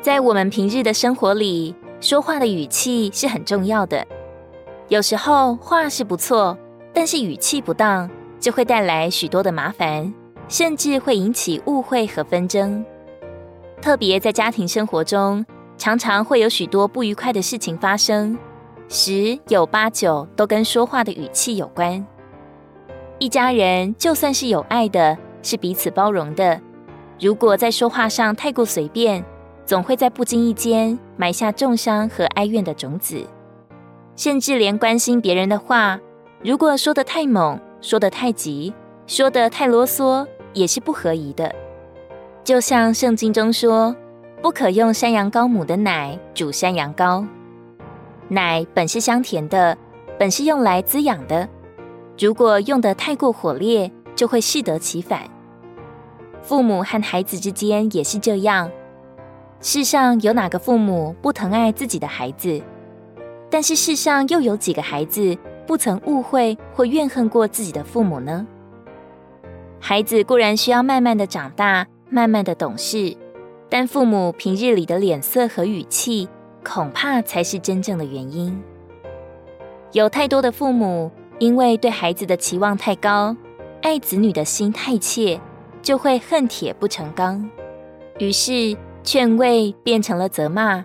在我们平日的生活里，说话的语气是很重要的。有时候话是不错，但是语气不当，就会带来许多的麻烦，甚至会引起误会和纷争。特别在家庭生活中，常常会有许多不愉快的事情发生，十有八九都跟说话的语气有关。一家人就算是有爱的，是彼此包容的，如果在说话上太过随便，总会在不经意间埋下重伤和哀怨的种子。甚至连关心别人的话，如果说得太猛，说得太急，说得太啰嗦，也是不合宜的。就像圣经中说，不可用山羊羔母的奶煮山羊羔。奶本是香甜的，本是用来滋养的，如果用得太过火烈，就会适得其反。父母和孩子之间也是这样。世上有哪个父母不疼爱自己的孩子？但是世上又有几个孩子不曾误会或怨恨过自己的父母呢？孩子固然需要慢慢的长大，慢慢的懂事，但父母平日里的脸色和语气，恐怕才是真正的原因。有太多的父母因为对孩子的期望太高，爱子女的心太切，就会恨铁不成钢，于是劝慰变成了责骂，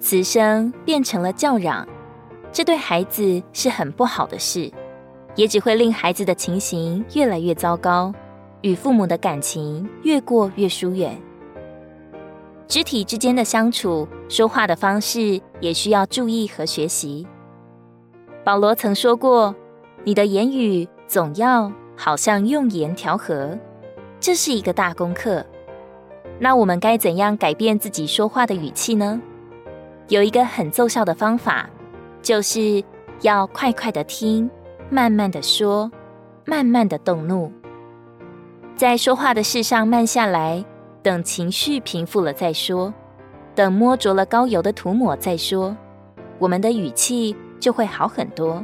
慈声变成了叫嚷。这对孩子是很不好的事，也只会令孩子的情形越来越糟糕，与父母的感情越过越疏远。肢体之间的相处，说话的方式也需要注意和学习。保罗曾说过：“你的言语总要好像用盐调和。”这是一个大功课。那我们该怎样改变自己说话的语气呢？有一个很奏效的方法。就是要快快的听，慢慢的说，慢慢的动怒，在说话的事上慢下来，等情绪平复了再说，等摸着了膏油的涂抹再说，我们的语气就会好很多。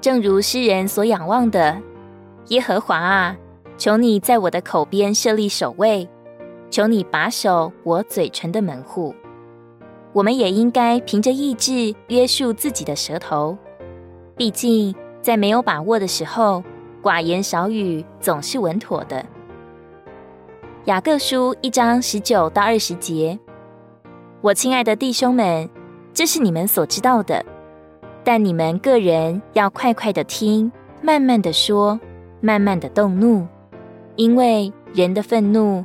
正如诗人所仰望的，耶和华啊，求你在我的口边设立守卫，求你把守我嘴唇的门户。我们也应该凭着意志约束自己的舌头，毕竟在没有把握的时候，寡言少语总是稳妥的。雅各书一章十九到二十节，我亲爱的弟兄们，这是你们所知道的，但你们个人要快快的听，慢慢的说，慢慢的动怒，因为人的愤怒